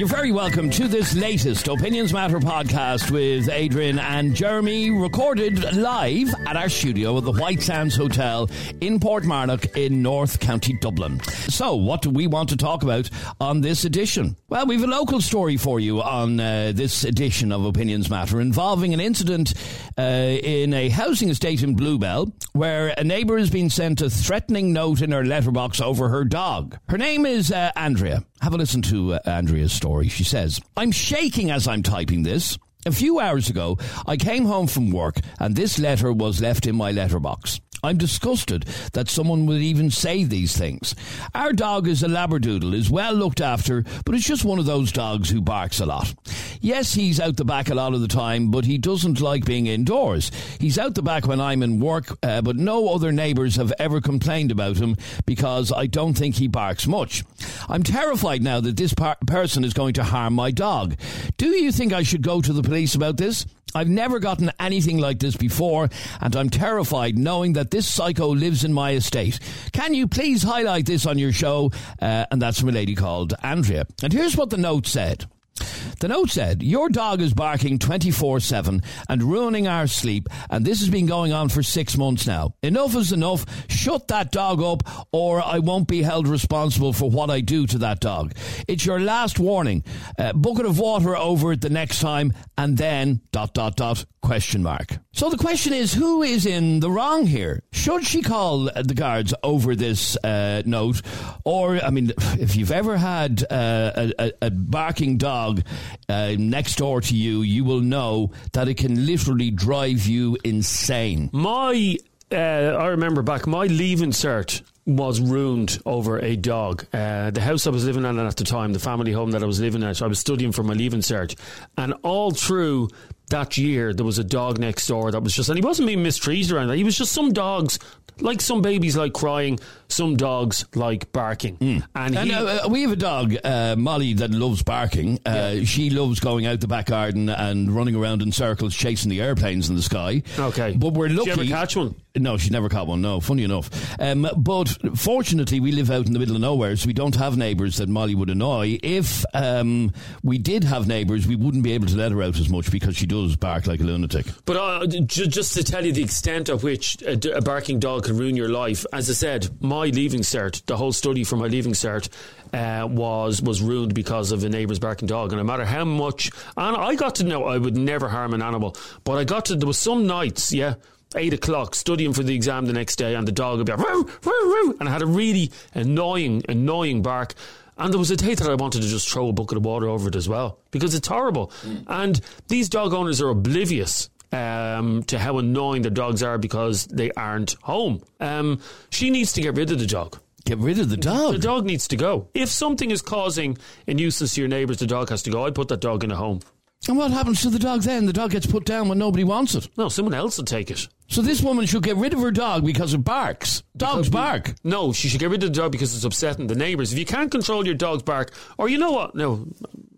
You're very welcome to this latest Opinions Matter podcast with Adrian and Jeremy, recorded live at our studio at the White Sands Hotel in Portmarnock in North County Dublin. So, what do we want to talk about on this edition? Well, we've a local story for you on uh, this edition of Opinions Matter involving an incident uh, in a housing estate in Bluebell where a neighbour has been sent a threatening note in her letterbox over her dog. Her name is uh, Andrea. Have a listen to uh, Andrea's story. She says, I'm shaking as I'm typing this. A few hours ago, I came home from work and this letter was left in my letterbox. I'm disgusted that someone would even say these things. Our dog is a Labradoodle, is well looked after, but it's just one of those dogs who barks a lot. Yes, he's out the back a lot of the time, but he doesn't like being indoors. He's out the back when I'm in work, uh, but no other neighbours have ever complained about him because I don't think he barks much. I'm terrified now that this par- person is going to harm my dog. Do you think I should go to the police about this? I've never gotten anything like this before, and I'm terrified knowing that this psycho lives in my estate. Can you please highlight this on your show? Uh, and that's from a lady called Andrea. And here's what the note said. The note said, Your dog is barking 24 7 and ruining our sleep, and this has been going on for six months now. Enough is enough. Shut that dog up, or I won't be held responsible for what I do to that dog. It's your last warning. Uh, bucket of water over it the next time, and then dot dot dot question mark. So the question is, who is in the wrong here? Should she call the guards over this uh, note, or I mean, if you've ever had uh, a, a, barking dog uh, next door to you, you will know that it can literally drive you insane. My, uh, I remember back my leaving cert was ruined over a dog. Uh, the house I was living in at the time, the family home that I was living at, I was studying for my leaving cert, and all through that year there was a dog next door that was just, and he wasn't being mistreated or anything. He was just some dogs like some babies like crying, some dogs like barking. Mm. And, and he, uh, we have a dog, uh, Molly, that loves barking. Uh, yeah. She loves going out the back garden and running around in circles, chasing the airplanes in the sky. Okay, but we're lucky. Did you ever catch one? No, she never caught one. No, funny enough. Um, but fortunately, we live out in the middle of nowhere, so we don't have neighbours that Molly would annoy. If um, we did have neighbours, we wouldn't be able to let her out as much because she does bark like a lunatic. But uh, just to tell you the extent of which a, a barking dog can ruin your life, as I said, my leaving cert, the whole study for my leaving cert, uh, was was ruined because of a neighbour's barking dog. And no matter how much, and I got to know I would never harm an animal, but I got to there was some nights, yeah eight o'clock, studying for the exam the next day, and the dog would be like, roo, roo, roo, and I had a really annoying, annoying bark. And there was a day that I wanted to just throw a bucket of water over it as well because it's horrible. Mm. And these dog owners are oblivious um, to how annoying their dogs are because they aren't home. Um, she needs to get rid of the dog. Get rid of the dog. The dog needs to go. If something is causing a nuisance to your neighbours, the dog has to go. I'd put that dog in a home. And what happens to the dog then? The dog gets put down when nobody wants it. No, someone else will take it. So this woman should get rid of her dog because it barks. Dogs because bark. no, she should get rid of the dog because it's upsetting the neighbours. If you can't control your dog's bark, or you know what? No,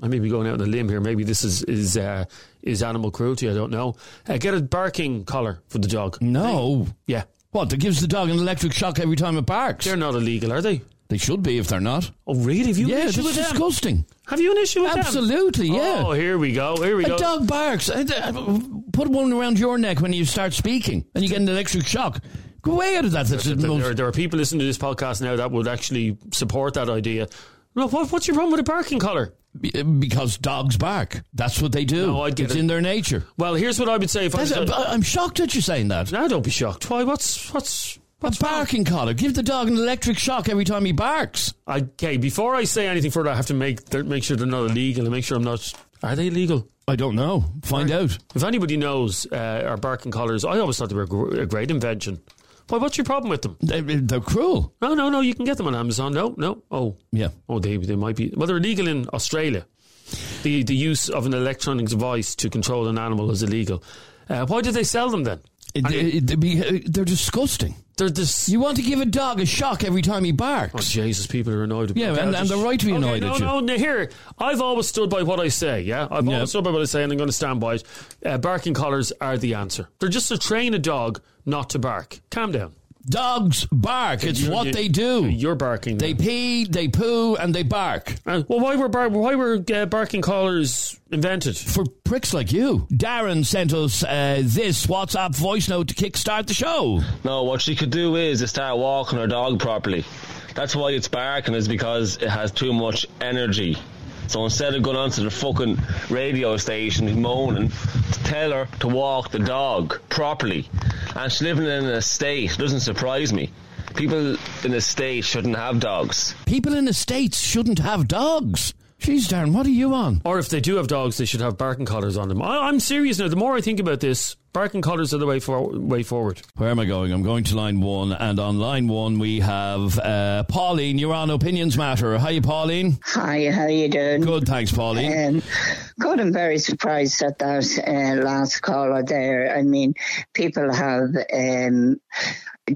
I may be going out on a limb here. Maybe this is is uh, is animal cruelty. I don't know. Uh, get a barking collar for the dog. No. Yeah. What? That gives the dog an electric shock every time it barks. They're not illegal, are they? They should be if they're not. Oh, really? Have you yeah, an issue with them? disgusting. Have you an issue with that? Absolutely, them? yeah. Oh, here we go. Here we go. A dog barks. Uh, uh, put one around your neck when you start speaking, and you get an electric shock. Go away out of that. There, there, there, are people listening to this podcast now that would actually support that idea. No, what, what's your problem with a barking collar? Uh, because dogs bark. That's what they do. No, I get it's it. in their nature. Well, here's what I would say. If I am shocked that you're saying that. Now, don't be shocked. Why? What's what's What's a barking collar. Give the dog an electric shock every time he barks. Okay, before I say anything further, I have to make make sure they're not illegal and make sure I'm not. Are they illegal? I don't know. Find right. out. If anybody knows uh, our barking collars, I always thought they were a great invention. Why? What's your problem with them? They, they're cruel. No, no, no. You can get them on Amazon. No, no. Oh, yeah. Oh, they they might be. Well, they're illegal in Australia. The the use of an electronic device to control an animal is illegal. Uh, why do they sell them then? It- it- it'd be- they're disgusting. They're this. You want to give a dog a shock every time he Oh, barks. Jesus, people are annoyed. Yeah, and- and they're right to be Okay, annoyed no, at you. No, no, no, here, I've always stood by what I say, yeah? I've Yeah. always stood by what I say, and I'm going to stand by it. Uh, barking collars are the answer. They're just to train a dog not to bark. Calm down. Dogs bark. It's You're- what you- they do. You're barking. They pee, they poo, and they bark. Uh, well, why were bar- why were uh, barking collars invented? For pricks like you. Darren sent us uh, this WhatsApp voice note to kickstart the show. No, what she could do is to start walking her dog properly. That's why it's barking, is because it has too much energy. So instead of going onto the fucking radio station and moaning, tell her to walk the dog properly. And she's living in an estate. Doesn't surprise me. People in a state shouldn't have dogs. People in the States shouldn't have dogs. Jeez, Darren, what are you on? Or if they do have dogs, they should have barking collars on them. I, I'm serious now. The more I think about this, barking collars are the way, for- way forward. Where am I going? I'm going to line one, and on line one we have uh, Pauline. You're on Opinions Matter. Hi, Pauline. Hi, how are you doing? Good, thanks, Pauline. Um, good, I'm very surprised at that uh, last caller there. I mean, people have um,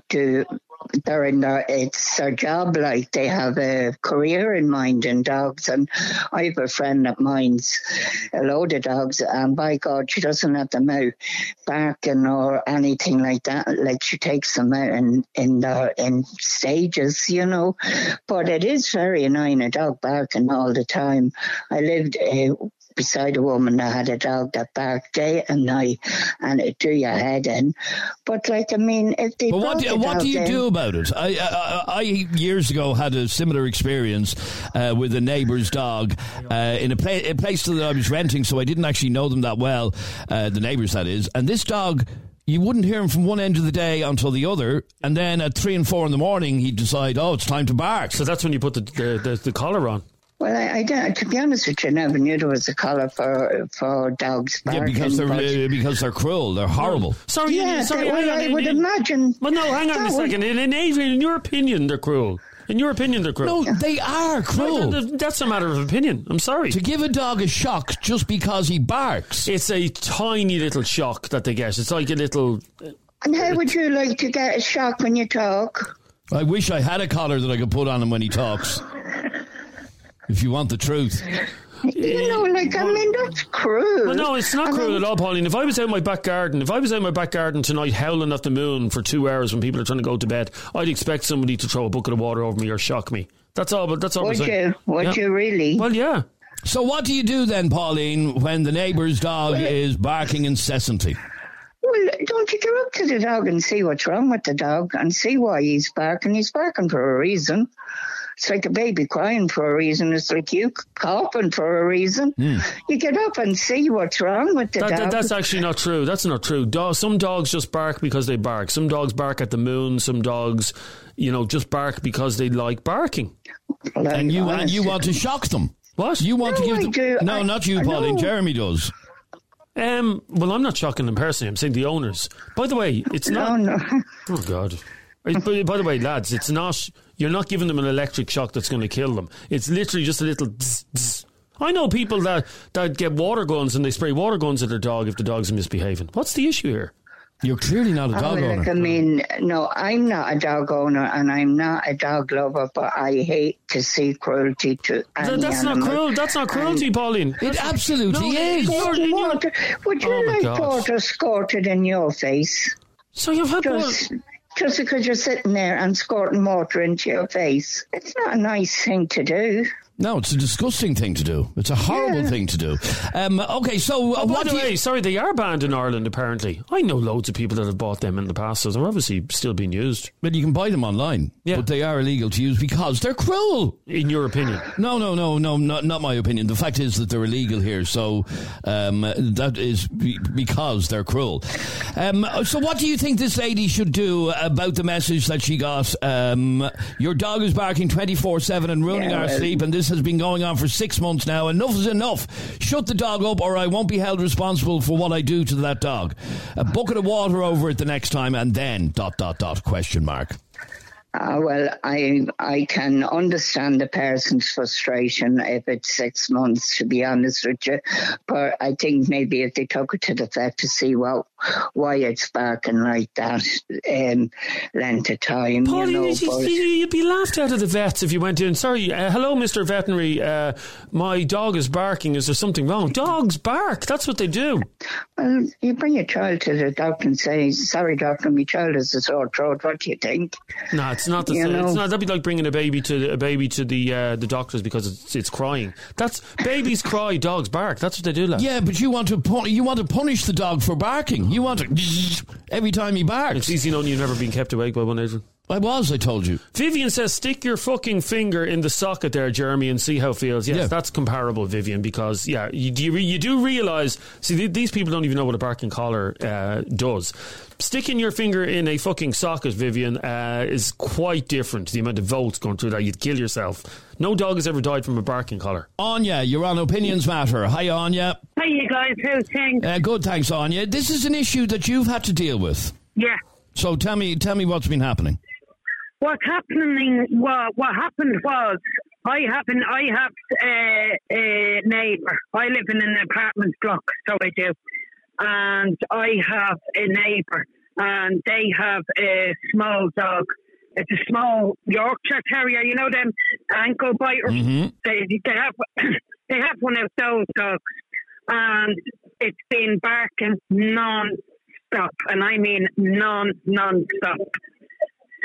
do they're in their it's their job like they have a career in mind in dogs and I have a friend that minds a load of dogs and by God she doesn't let them out barking or anything like that like she takes them out in in the in stages you know. But it is very annoying a dog barking all the time. I lived uh, beside a woman that had a dog that barked day and night and it drew your head in but like I mean if they But what do, what do you in- do about it? I, I, I years ago had a similar experience uh, with a neighbour's dog uh, in a, pla- a place that I was renting, so I didn't actually know them that well, uh, the neighbours that is. And this dog, you wouldn't hear him from one end of the day until the other, and then at three and four in the morning, he'd decide, oh, it's time to bark. So that's when you put the the, the, the collar on. Well, I, I don't, to be honest with you, I never knew there was a collar for for dogs yeah, because they're but- uh, because they're cruel, they're horrible. Sorry, yeah, sorry. they- well, on, I in- would in- imagine. Well, no, hang on that a would- second. In, in Adrian, in your opinion, they're cruel. In your opinion, they're cruel. No, they are cruel. th- th- that's a matter of opinion. I'm sorry. to give a dog a shock just because he barks. It's a tiny little shock that they get. It's like a little. And how would you like to get a shock when you talk? I wish I had a collar that I could put on him when he talks. If you want the truth. You know, like I mean, that's cruel. Well, no, it's not And cruel then- at all, Pauline. If I was out in my back garden, if I was out in my back garden tonight howling at the moon for two hours when people are trying to go to bed, I'd expect somebody to throw a bucket of water over me or shock me. That's all. But that's all. I'm Would you? Would Yeah. you really? Well, yeah. So what do you do then, Pauline, when the neighbour's dog is barking incessantly? Well, don't you go up to the dog and see what's wrong with the dog and see why he's barking? He's barking for a reason. It's like a baby crying for a reason. It's like you coughing for a reason. You get up and see what's wrong with the That, dog. that, that's actually not true. That's not true. Some dogs just bark because they bark. Some dogs bark at the moon. Some dogs, you know, just bark because they like barking. Well, And you and you want to shock them. What? You want to No, give I them do. No, I- not you, Pauline. know. Jeremy does. Um, well, I'm not shocking them personally. I'm saying the owners. By the way, it's No, not. no. Oh God! By, by the way, lads, it's not. You're not giving them an electric shock that's going to kill them. It's literally just a little. Zzz, zzz. I know people that that get water guns and they spray water guns at their dog if the dog's misbehaving. What's the issue here? You're clearly not a Oh, dog well, like, I mean, no, I'm not a dog owner and I'm not a dog lover, but I hate to see cruelty to Th- that's not cruel. That's not cruelty, Pauline. It absolutely No, is. you're- Water. Would oh you Oh, like God. water squirted in your face? So you've had Just, one. Just because you're sitting there and squirting water into your face. It's not a nice thing to do. No, it's a disgusting thing to do. It's a horrible Yeah. thing to do. Um, okay, so uh, Oh, by what the way, you? sorry, they are banned in Ireland. Apparently, I know loads of people that have bought them in the past, so they're obviously still being used. But you can buy them online, Yeah. but they are illegal to use because they're cruel. In your opinion, No, no, no, no, not, not my opinion. The fact is that they're illegal here, so um, that is be- because they're cruel. Um, so, what do you think this lady should do about the message that she got? Um, your dog is barking 24 7 and ruining Yeah, our well- sleep, and this has been going on for six months now. Enough is enough. Shut the dog up, or I won't be held responsible for what I do to that dog. A bucket of water over it the next time, and then dot, dot, dot, question mark. Uh, well, I I can understand the person's frustration if it's six months, to be honest with you. But I think maybe if they took it to the vet to see what why it's barking like that, um, length of time, Paul, you know. you, would be laughed out of the vets if you went in. Sorry, uh, hello, Mister Veterinary. Uh, my dog is barking. Is there something wrong? Dogs bark. That's what they do. Well, you bring your child to the doctor and say, "Sorry, doctor, my child has a sore throat. What do you think?" No, it's not the same. know. It's not. That'd be like bringing a baby to a baby to the uh, the doctors because it's it's crying. That's babies cry, dogs bark. That's what they do. Lad. Yeah, but you want to pun- you want to punish the dog for barking. You want to every time he barks. It's easy knowing you've never been kept awake by one, Adrian. I was, I told you. Vivian says, stick your fucking finger in the socket there, Jeremy, and see how it feels. Yes, Yeah. that's comparable, Vivian, because, yeah, you, do, you, you do realise, see, th- these people don't even know what a barking collar uh, does. Sticking your finger in a fucking socket, Vivian, uh, is quite different. The amount of volts going through that, you'd kill yourself. No dog has ever died from a barking collar. Anya, you're on Opinions Matter. Hi, Anya. Hi, you guys. How's things? Uh, good, thanks, Anya. This is an issue that you've had to deal with. Yeah. So tell me, tell me what's been happening. What's happening? What what happened was I happen I have a, a neighbour. I live in an apartment block, so I do, and I have a neighbour, and they have a small dog. It's a small Yorkshire Terrier. You know them ankle biters. Mm-hmm. They they have they have one of those dogs, and it's been barking non-stop, and I mean non non-stop.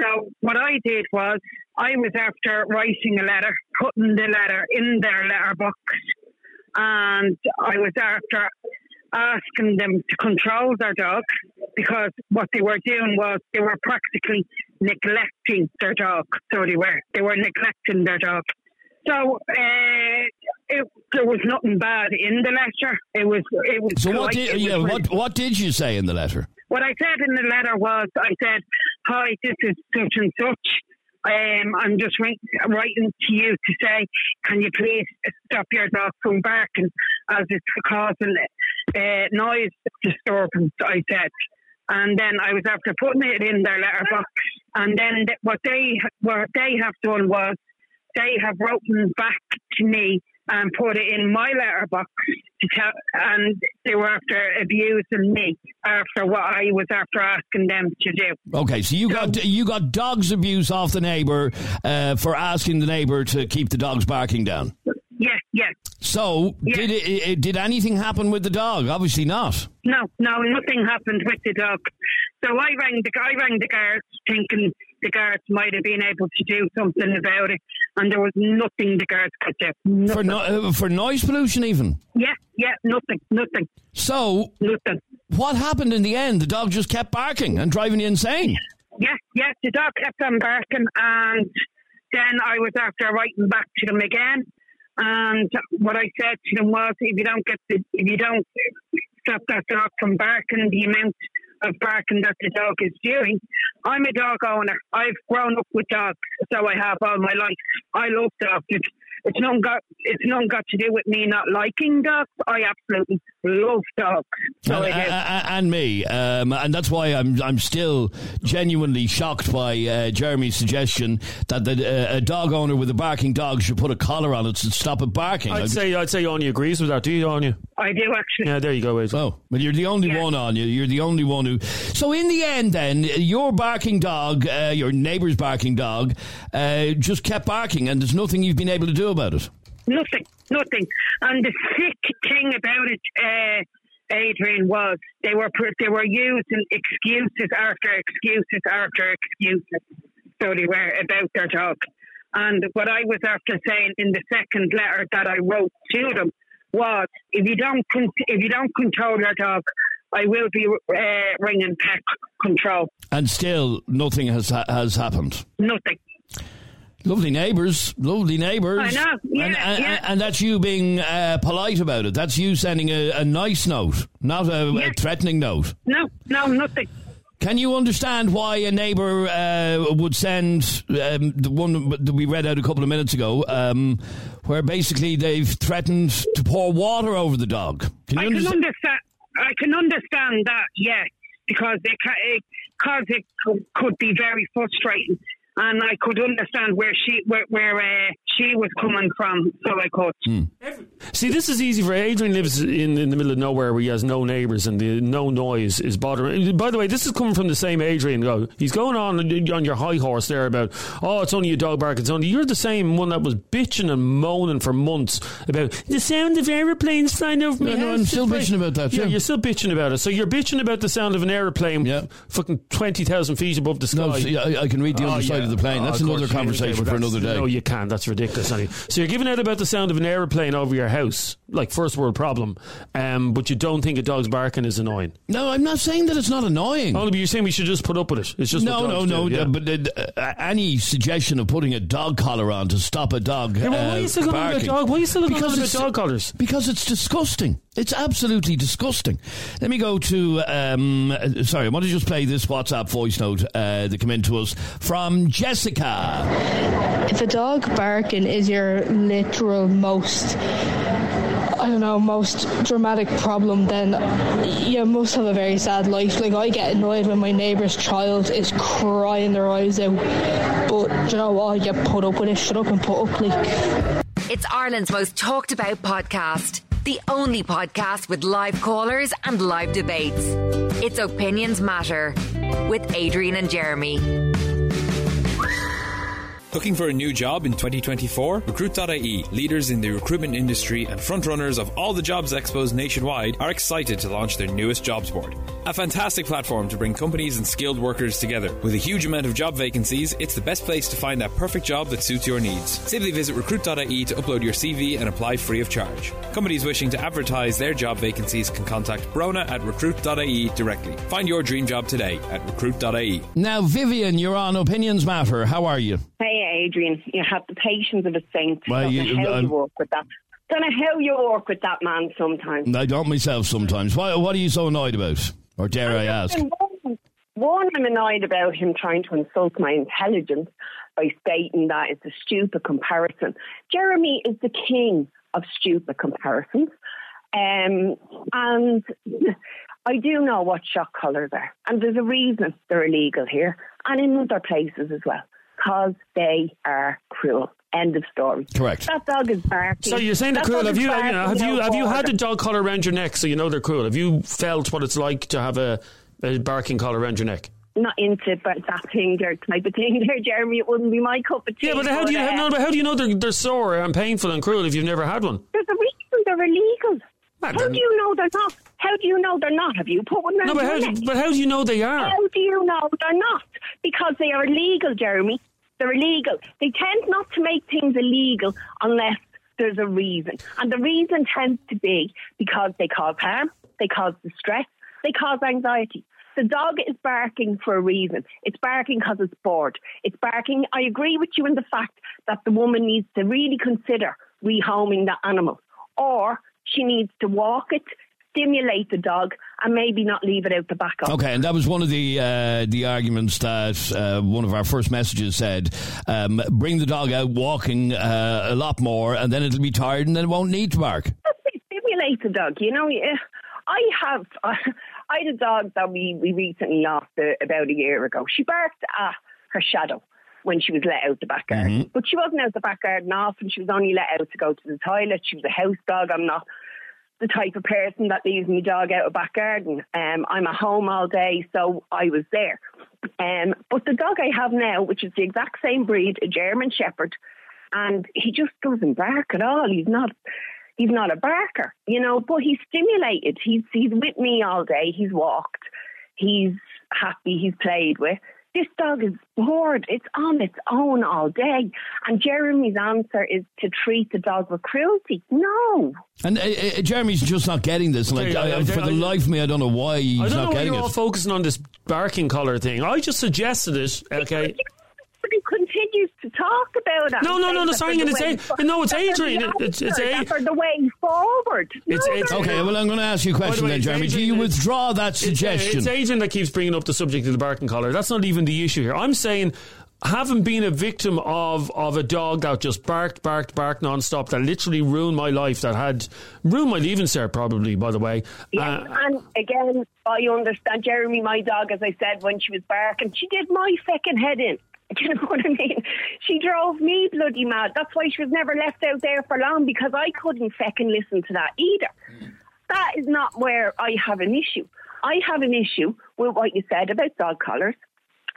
So what I did was I was after writing a letter, putting the letter in their letterbox, and I was after asking them to control their dog because what they were doing was they were practically neglecting their dog. So they were they were neglecting their dog. So uh, it, there was nothing bad in the letter. It was it was. So what did yeah, was what what did you say in the letter? What I said in the letter was, I said, "Hi, this is such and such. Um, I'm just writing to you to say, can you please stop your dog from barking as it's causing uh, noise disturbance?" I said, and then I was after putting it in their letterbox, and then what they what they have done was they have written back to me and put it in my letterbox to tell, and they were after abusing me after what I was after asking them to do. Okay, so you got you got dogs abuse off the neighbour uh, for asking the neighbour to keep the dogs barking down. Yes, yes. So Yeah. did it, it, did anything happen with the dog? Obviously not. No, no, nothing happened with the dog. So I rang the I rang the guards thinking the guards might have been able to do something about it, and there was nothing the guards could do. Nothing. For no, uh, for noise pollution even. yeah, yeah, nothing, nothing, So nothing. what happened in the end? The dog just kept barking and driving you insane. Yeah, yeah, the dog kept on barking, and then I was after writing back to them again. And what I said to them was, if you don't get the, if you don't stop that dog from barking, the amount of barking that the dog is doing, I'm a dog owner. I've grown up with dogs, so I have all my life. I love dogs. It's not got it's not got to do with me not liking dogs. I absolutely love dogs. So and, I do. and- and me, um, and that's why I'm I'm still genuinely shocked by uh, Jeremy's suggestion that the, uh, a dog owner with a barking dog should put a collar on it to stop it barking. I'd say I'd say Anya agrees with that. Do you, Anya? I do actually. Yeah, there you go, Adrian. Oh, well, you're the only Yeah. one on you. You're the only one who. So, in the end, then, your barking dog, uh, your neighbour's barking dog, uh, just kept barking, and there's nothing you've been able to do about it. Nothing, nothing. And the sick thing about it, uh, Adrian, was they were they were using excuses after excuses after excuses. So they were about their dog. And what I was after saying in the second letter that I wrote to them was, if you don't con- if you don't control your dog, I will be uh, ringing pet control. And still, nothing has ha- has happened. Nothing. Lovely neighbours, lovely neighbours. I know, yeah, and, and, yeah. and that's you being uh, polite about it. That's you sending a, a nice note, not a, a threatening note. No, no, nothing. Can you understand why a neighbour uh, would send um, the one that we read out a couple of minutes ago, um, where basically they've threatened to pour water over the dog? Can you I can understand? understand. I can understand that, yes, because it ca- it, cause it co- could be very frustrating. And I could understand where she where, where uh, she was coming from, so I could. Hmm. See, this is easy for Adrian. Lives in, in the middle of nowhere where he has no neighbours and the no noise is bothering. By the way, this is coming from the same Adrian. Go, he's going on on your high horse there about oh, it's only a dog bark. It's only you're the same one that was bitching and moaning for months about the sound of aeroplanes flying over me. No, no, I'm still bitching about that. Yeah, Yeah, you're still bitching about it. So you're bitching about the sound of an aeroplane, Yeah. fucking twenty thousand feet above the sky. No, see, I, I can read the Oh, other side of the plane. Oh, That's another conversation for another day. No, you can't. That's ridiculous. Anyway. So you're giving out about the sound of an aeroplane over your house, like first world problem, um, but you don't think a dog's barking is annoying. No, I'm not saying that it's not annoying. Only, but you're saying we should just put up with it. It's just no, no, no. do, yeah. uh, But uh, uh, any suggestion of putting a dog collar on to stop a dog Yeah, well, why are you uh, still going on about dog? Why are you still going on about dog collars? Because it's disgusting. It's absolutely disgusting. Let me go to. Um, uh, sorry, I want to just play this WhatsApp voice note uh, that came in to us from Jessica. If a dog barking is your literal most, I don't know, most dramatic problem, then you must have a very sad life. Like, I get annoyed when my neighbour's child is crying their eyes out. But do you know what? You put up with it, shut up and put up, like. It's Ireland's most talked about podcast. The only podcast with live callers and live debates. It's Opinions Matter with Adrian and Jeremy. Looking for a new job in 2024? Recruit.ie, leaders in the recruitment industry and frontrunners of all the jobs expos nationwide, are excited to launch their newest jobs board. A fantastic platform to bring companies and skilled workers together. With a huge amount of job vacancies, it's the best place to find that perfect job that suits your needs. Simply visit recruit.ie to upload your CV and apply free of charge. Companies wishing to advertise their job vacancies can contact Brona at recruit.ie directly. Find your dream job today at recruit.ie. Now, Vivian, you're on Opinions Matter. How are you? Hey, Adrian, you have the patience of a saint. Well, Don't you- know how I'm- you work with that. Don't know how you work with that man sometimes. I don't myself sometimes. Why, what are you so annoyed about? Or dare I ask? One, one, I'm annoyed about him trying to insult my intelligence by stating that it's a stupid comparison. Jeremy is the king of stupid comparisons. Um, and I do know what shock collars are. And there's a reason they're illegal here and in other places as well. Because they are cruel. End of story. Correct. That dog is barking. So you're saying they're That cruel? Have is you, you know, have you have you had order. a dog collar around your neck so you know they're cruel? Have you felt what it's like to have a, a barking collar around your neck? not into but that thing there type of thing there, Jeremy. It wouldn't be my cup of tea. Yeah, but how do you uh, no, but how do you know they're they're sore and painful and cruel if you've never had one? There's a reason they're illegal. Ah, How do you know they're not? How do you know they're not? Have you put one around No, but your how neck? but how do you know they are? How do you know they're not? Because they are illegal, Jeremy. They're illegal. They tend not to make things illegal unless there's a reason. And the reason tends to be because they cause harm, they cause distress, they cause anxiety. The dog is barking for a reason. It's barking because it's bored. It's barking. I agree with you in the fact that the woman needs to really consider rehoming the animal, or she needs to walk it, stimulate the dog, and maybe not leave it out the back of. Okay, and that was one of the uh, the arguments that uh, one of our first messages said: um, bring the dog out walking uh, a lot more, and then it'll be tired, and then it won't need to bark. stimulate the dog. You know, I have. I had a dog that we, we recently lost uh, about a year ago. She barked at her shadow when she was let out the back garden, but she wasn't out the back garden often. She was only let out to go to the toilet. She was a house dog. I'm not the type of person that leaves my dog out of back garden. Um, I'm at home all day, so I was there. Um, but the dog I have now, which is the exact same breed, a German Shepherd, and he just doesn't bark at all. He's not. He's not a barker, you know, but he's stimulated. He's he's with me all day. He's walked. He's happy. He's played with. This dog is bored. It's on its own all day. And Jeremy's answer is to treat the dog with cruelty. No. And uh, uh, Jeremy's just not getting this. Like, Okay, I- I- I- for the I- life of me, I don't know why he's I don't not know why getting you're all it. focusing on this barking collar thing. I just suggested it. Okay. But he continues to talk about it. No, no, no, no, sorry, they're it's the way A- no, it's Adrian. It's- it's answer, A- that the way forward. It's- No, it's- they're Okay, well, I'm going to ask you a By the question way, then, it's Jeremy. Do you withdraw that uh, suggestion? it's Adrian that keeps bringing up the subject of the barking collar. That's not even the issue here. I'm saying, having been a victim of, of a dog that just barked, barked, barked non-stop, that literally ruined my life, that had ruined my leaving cert probably, by the way. Yeah, Uh, and again, I understand Jeremy, my dog, as I said when she was barking, she did my second head in. Do you know what I mean? She drove me bloody mad. That's why she was never left out there for long because I couldn't second listen to that either. That is not where I have an issue. I have an issue with what you said about dog collars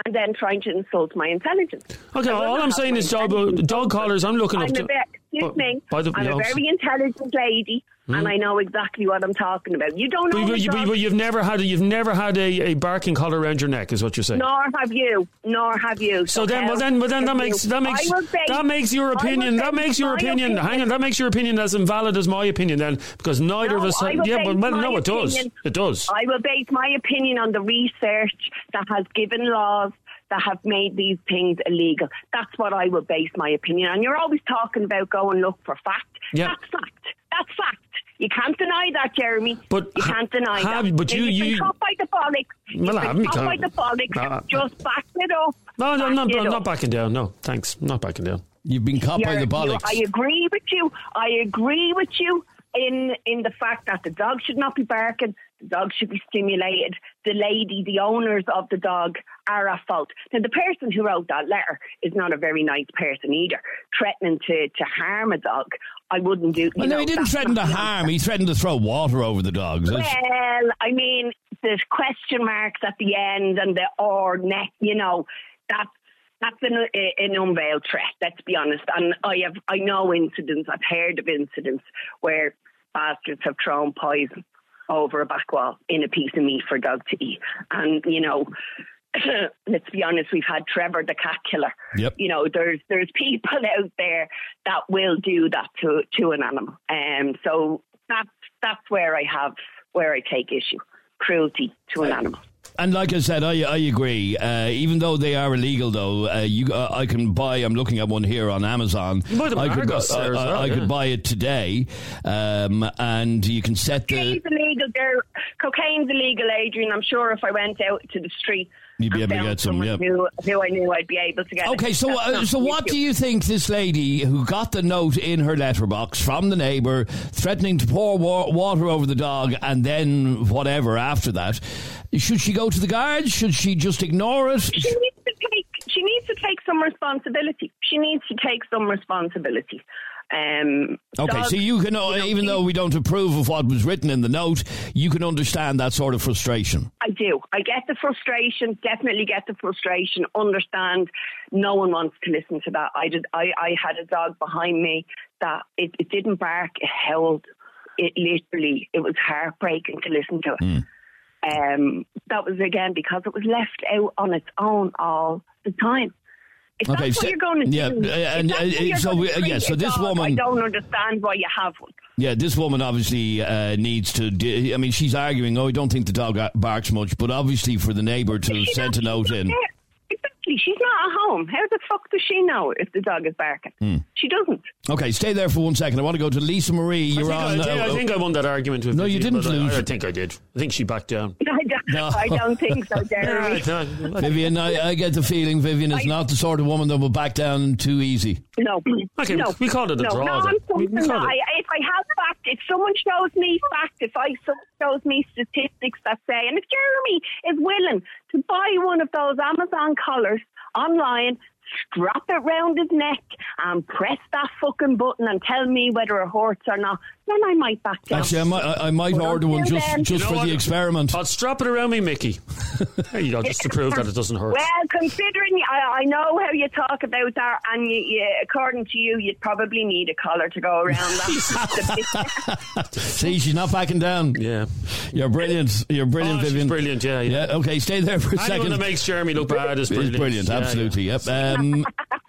and then trying to insult my intelligence. Okay, all I'm saying is dog, uh, dog collars. I'm looking I'm up to. excuse By- me. by the- I'm a very intelligent lady, Hmm? and I know exactly what I'm talking about. You don't know. But, you, but, you, have never had a, you've never had a, a barking collar around your neck, is what you're saying. Nor have you. Nor have you. So then, well then, well then, that makes that makes that makes your opinion. That makes your my opinion. Hang on, that makes your opinion as invalid as my opinion. Then, because neither of us. Yeah, but well, no, it does. opinion- It does. I will base my opinion on the research that has given laws that have made these things illegal. That's what I will base my opinion on. You're always talking about go and look for fact. Yeah. That's fact. That's fact. You can't deny that, Jeremy. But you can't deny have- that. but you- you've been you- caught by the bollocks. Well, You've I been haven't caught by been the bollocks. Uh, Just back it up. no, no, I'm not, I'm not backing down. No, thanks. I'm not backing down. You've been caught by You're- the you- bollocks. I agree with you. I agree with you in in the fact that the dog should not be barking. The dog should be stimulated. The lady, the owners of the dog, are at fault. Now, the person who wrote that letter is not a very nice person either, threatening to, to harm a dog. I wouldn't do. well, no, know, he didn't threaten to harm. He threatened to throw water over the dogs. Well, I mean, there's question marks at the end and the or neck. You know, that's that's an, an unveiled threat. Let's be honest. And I have I know incidents. I've heard of incidents where bastards have thrown poison over a back wall in a piece of meat for a dog to eat. And you know. Let's be honest. We've had Trevor the cat killer. Yep. You know, there's there's people out there that will do that to to an animal. Um, so that's that's where I have where I take issue. Cruelty to an animal. And like I said, I I agree. Uh, even though they are illegal, though, uh, you uh, I can buy. I'm looking at one here on Amazon. You buy I could, Argos there as I- well, I yeah. could buy it today, um, and you can set the. Cocaine's illegal. There, cocaine's illegal, Adrian. I'm sure if I went out to the street, You'd be able to get some, yeah. Who, who I knew I'd be able to get. Okay, it. so uh, so what do you think this lady who got the note in her letterbox from the neighbour threatening to pour wa- water over the dog and then whatever after that? Should she go to the guards? Should she just ignore it? She needs to take. She needs to take some responsibility. She needs to take some responsibility. Um, Okay, dogs, so you can, uh, you know, even though we don't approve of what was written in the note, you can understand that sort of frustration. I do. I get the frustration. Definitely get the frustration. Understand. No one wants to listen to that. I did. I, I had a dog behind me that it, it didn't bark. It howled. It literally. It was heartbreaking to listen to it. Um, that was again because it was left out on its own all the time. If Okay, that's so- what you're going to do, uh, if and, uh, you're so we- uh, yeah, so this dog, woman- I don't understand why you have one. Yeah, this woman obviously uh, needs to. De- I mean, she's arguing, oh, I don't think the dog barks much, but obviously for the neighbour to send a note in. there. Exactly. She's not at home. How the fuck does she know if the dog is barking? Hmm. She doesn't. Okay, stay there for one second. I want to go to Lisa Marie. You're I on. think, I, think, uh, I think I won that argument with No, you didn't but I- lose. I, think I did. I think she backed down. I don't, No. I don't think so, Jeremy. Yeah, no, Vivian, I, I get the feeling Vivian is not the sort of woman that will back down too easy. No. Okay, no. we called it a no, draw No. I'm We- we called. I, if I have fact, if someone shows me fact, if I someone shows me statistics that say, and if Jeremy is willing to buy one of those Amazon collars online, strap it round his neck and press that fucking button and tell me whether it hurts or not, then I might back down. Actually, I might, I, I might Well, order one just, then- just You know for what? the experiment. I'll strap it around me, Mickey. there you go, just to prove that it doesn't hurt. Well, considering I, I know how you talk about that, and you, you, according to you, you'd probably need a collar to go around that. See, she's not backing down. yeah. You're brilliant. You're brilliant, Oh, she's Vivian. brilliant, yeah, yeah. Yeah, okay, stay there for a Anyone second. that makes Jeremy look bad is It's brilliant. brilliant, Yeah, absolutely. yeah. Yep. Um,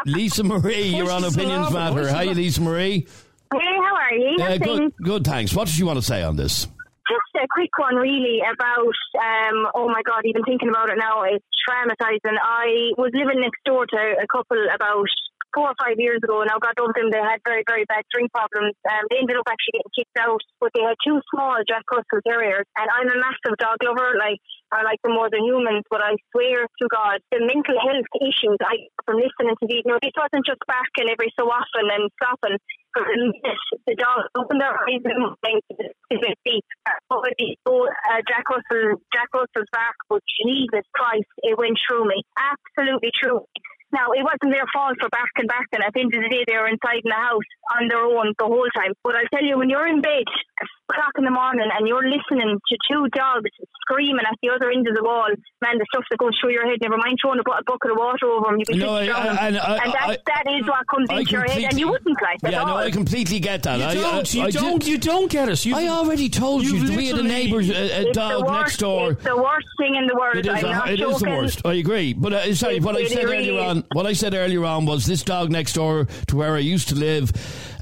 Lisa Marie, you're on Opinions. Matter. Hi, Lisa Marie. Hey, how are you? Uh, good, good, thanks. What did you want to say on this? Just a quick one, really, about, um, oh my God, even thinking about it now, it's traumatizing. I was living next door to a couple about four or five years ago, and I got dumped in. They had very, very bad drink problems. Um, they ended up actually getting kicked out, but they had two small Jack Russell Terriers, and I'm a massive dog lover, like, I like them more than humans, but I swear to God, the mental health issues I from listening to these, you know, this wasn't just barking every so often and stopping. The dog opened their eyes and went to the deep. Oh, uh, Jack Russell, Jack Russell's bark, but Jesus Christ, it went through me. Absolutely true. Now, it wasn't their fault for back and back, and at the end of the day, they were inside in the house on their own the whole time. But I'll tell you, when you're in bed at o'clock in the morning and you're listening to two dogs screaming at the other end of the wall, man, the stuff that goes through your head, never mind throwing a, bu- a bucket of water over them, you can No, I- drown I- them. and I- and that, I- that is what comes I into your head, and you wouldn't like that Yeah, at no, all. I completely get that. You I, don't, I, you I don't, you don't get it. You, I already told you, we had a literally- neighbour's a, a dog worst, next door. It's the worst thing in the world. It is, I'm a- not it is the joking. worst. I agree. But uh, sorry, It- what I said really earlier is. On, what I said earlier on was this dog next door to where I used to live.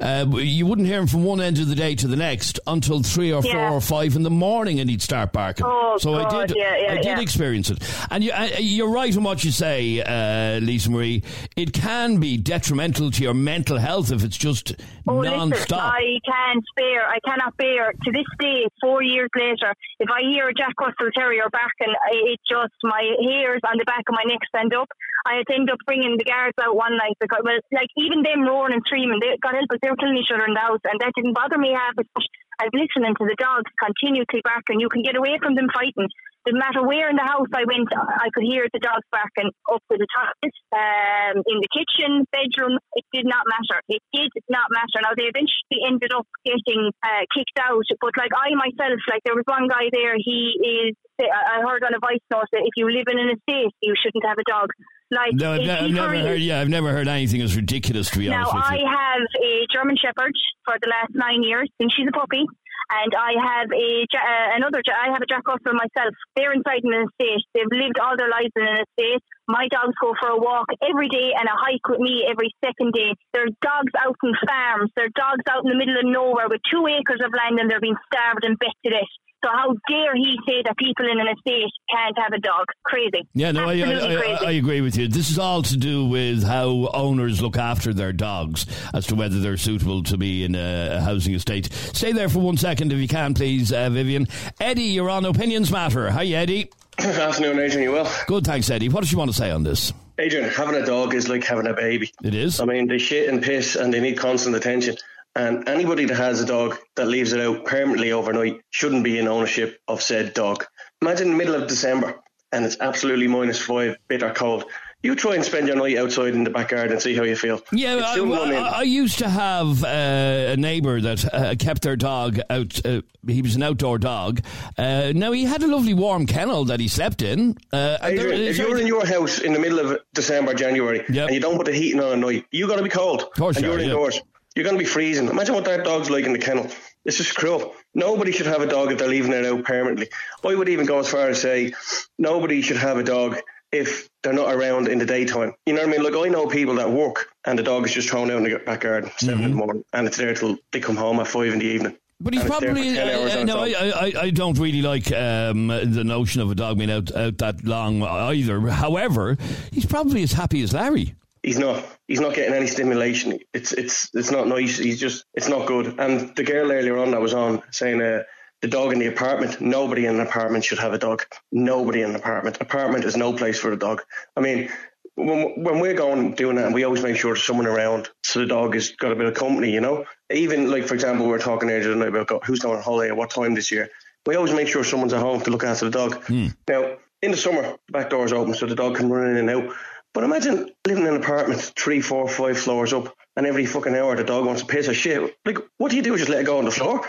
Uh, you wouldn't hear him from one end of the day to the next until three or four Yeah. or five in the morning, and he'd start barking. Oh, so I did, yeah, yeah, I did experience it. And you, uh, you're right in what you say, uh, Lisa Marie. It can be detrimental to your mental health if it's just Oh, non-stop. I can't bear, I cannot bear, to this day, four years later, if I hear a Jack Russell Terrier back and it just, my hairs on the back of my neck stand up, I end up bringing the guards out one night because, well, like, even them roaring and screaming, they, God help us, they were killing each other in the house, and that didn't bother me half as much as listening to the dogs continuously barking. You can get away from them fighting. No matter where in the house I went, I could hear the dogs barking up to the top, um, in the kitchen, bedroom. It did not matter. It did not matter. Now they eventually ended up getting uh, kicked out, but like I myself, like there was one guy there. He is. I I heard on a voice note that if you live in an estate, you shouldn't have a dog. Like no, I've, I've never heard. Yeah, I've never heard anything as ridiculous. To be now, honest with I you. have a German Shepherd for the last nine years since she's a puppy, and I have a uh, another. I have a Jack Russell myself. They're inside in an estate. They've lived all their lives in an estate. My dogs go for a walk every day and a hike with me every second day. There's dogs out in farms. There are dogs out in the middle of nowhere with two acres of land and they're being starved and bet to death. So how dare he say that people in an estate can't have a dog? Crazy. Yeah, no, I, I, I, crazy. I agree with you. This is all to do with how owners look after their dogs as to whether they're suitable to be in a, a housing estate. Stay there for one second if you can, please, uh, Vivian. Eddie, you're on Opinions Matter. Hi, Eddie. Afternoon, Adrian. You well? Good, thanks, Eddie. What did you want to say on this? Adrian, having a dog is like having a baby. It is. I mean, they shit and piss and they need constant attention. And anybody that has a dog that leaves it out permanently overnight shouldn't be in ownership of said dog. Imagine the middle of December and it's absolutely minus five, bitter cold. You try and spend your night outside in the backyard and see how you feel. Yeah, I, still one in. I, I used to have uh, a neighbour that uh, kept their dog out. Uh, he was an outdoor dog. Uh, now he had a lovely warm kennel that he slept in. Uh, and there- if you're in your house in the middle of December, January, Yep. and you don't put the heating on at night, you got to be cold. Of course and you you're yeah. indoors. You're going to be freezing. Imagine what that dog's like in the kennel. It's just cruel. Nobody should have a dog if they're leaving it out permanently. I would even go as far as say nobody should have a dog if they're not around in the daytime. You know what I mean? Like I know people that work and the dog is just thrown out in the backyard 7 Mm-hmm. in the morning and it's there till they come home at five in the evening. But he's And it's there probably 10 uh, no. I. I, I don't really like um, the notion of a dog being out out that long either. However, he's probably as happy as Larry. he's not he's not getting any stimulation. It's it's it's not nice. He's just it's not good. And the girl earlier on that was on saying uh, the dog in the apartment. Nobody in an apartment should have a dog. Nobody in an apartment. Apartment is no place for a dog. I mean. When, when we're going doing that, we always make sure there's someone around so the dog has got a bit of company, you know. Even like for example, we were talking earlier tonight about who's going on holiday at what time this year. We always make sure someone's at home to look after the dog. Hmm. Now, in the summer, the back door's open so the dog can run in and out. But imagine living in an apartment three, four, five floors up, and every fucking hour the dog wants to piss or shit. Like, what do you do? Just let it go on the floor?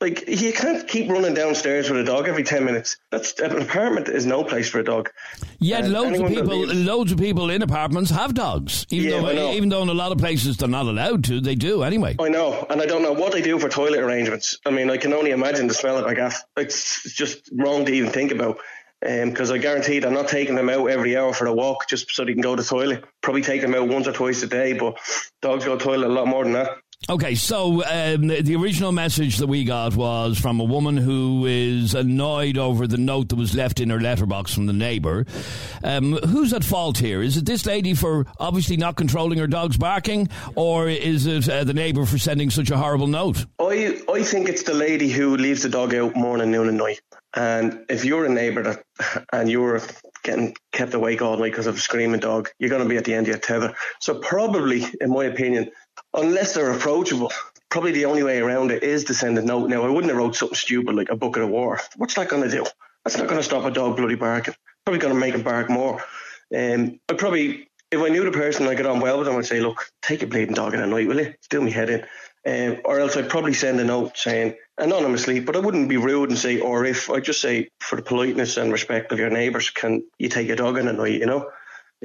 Like, you can't keep running downstairs with a dog every ten minutes. That's an apartment is no place for a dog. Yet And loads of people, loads of people in apartments have dogs. Even Yeah, I though, even though in a lot of places they're not allowed to, they do anyway. I know, and I don't know what they do for toilet arrangements. I mean, I can only imagine the smell of a gaff. It's it's just wrong to even think about. Um, because I guarantee they're not taking them out every hour for a walk just so they can go to the toilet. Probably take them out once or twice a day, but dogs go to the toilet a lot more than that. Okay, so um, the original message that we got was from a woman who is annoyed over the note that was left in her letterbox from the neighbour. Um, who's at fault here? Is it this lady for obviously not controlling her dog's barking, or is it uh, the neighbour for sending such a horrible note? I I think it's the lady who leaves the dog out morning, noon, and night. And if you're a neighbour that and you're getting kept awake all night because of a screaming dog, you're going to be at the end of your tether. So probably, in my opinion, unless they're approachable, probably the only way around it is to send a note. Now, I wouldn't have wrote something stupid like a bucket of water. What's that going to do? That's not going to stop a dog bloody barking. Probably going to make him bark more. Um, I'd probably if I knew the person I got on well with them, I'd say, look, take a bleeding dog in a night, will you? Do me head in. Um, or else I'd probably send a note saying anonymously, but I wouldn't be rude and say, or if I'd just say, for the politeness and respect of your neighbours, can you take a dog in a night, you know?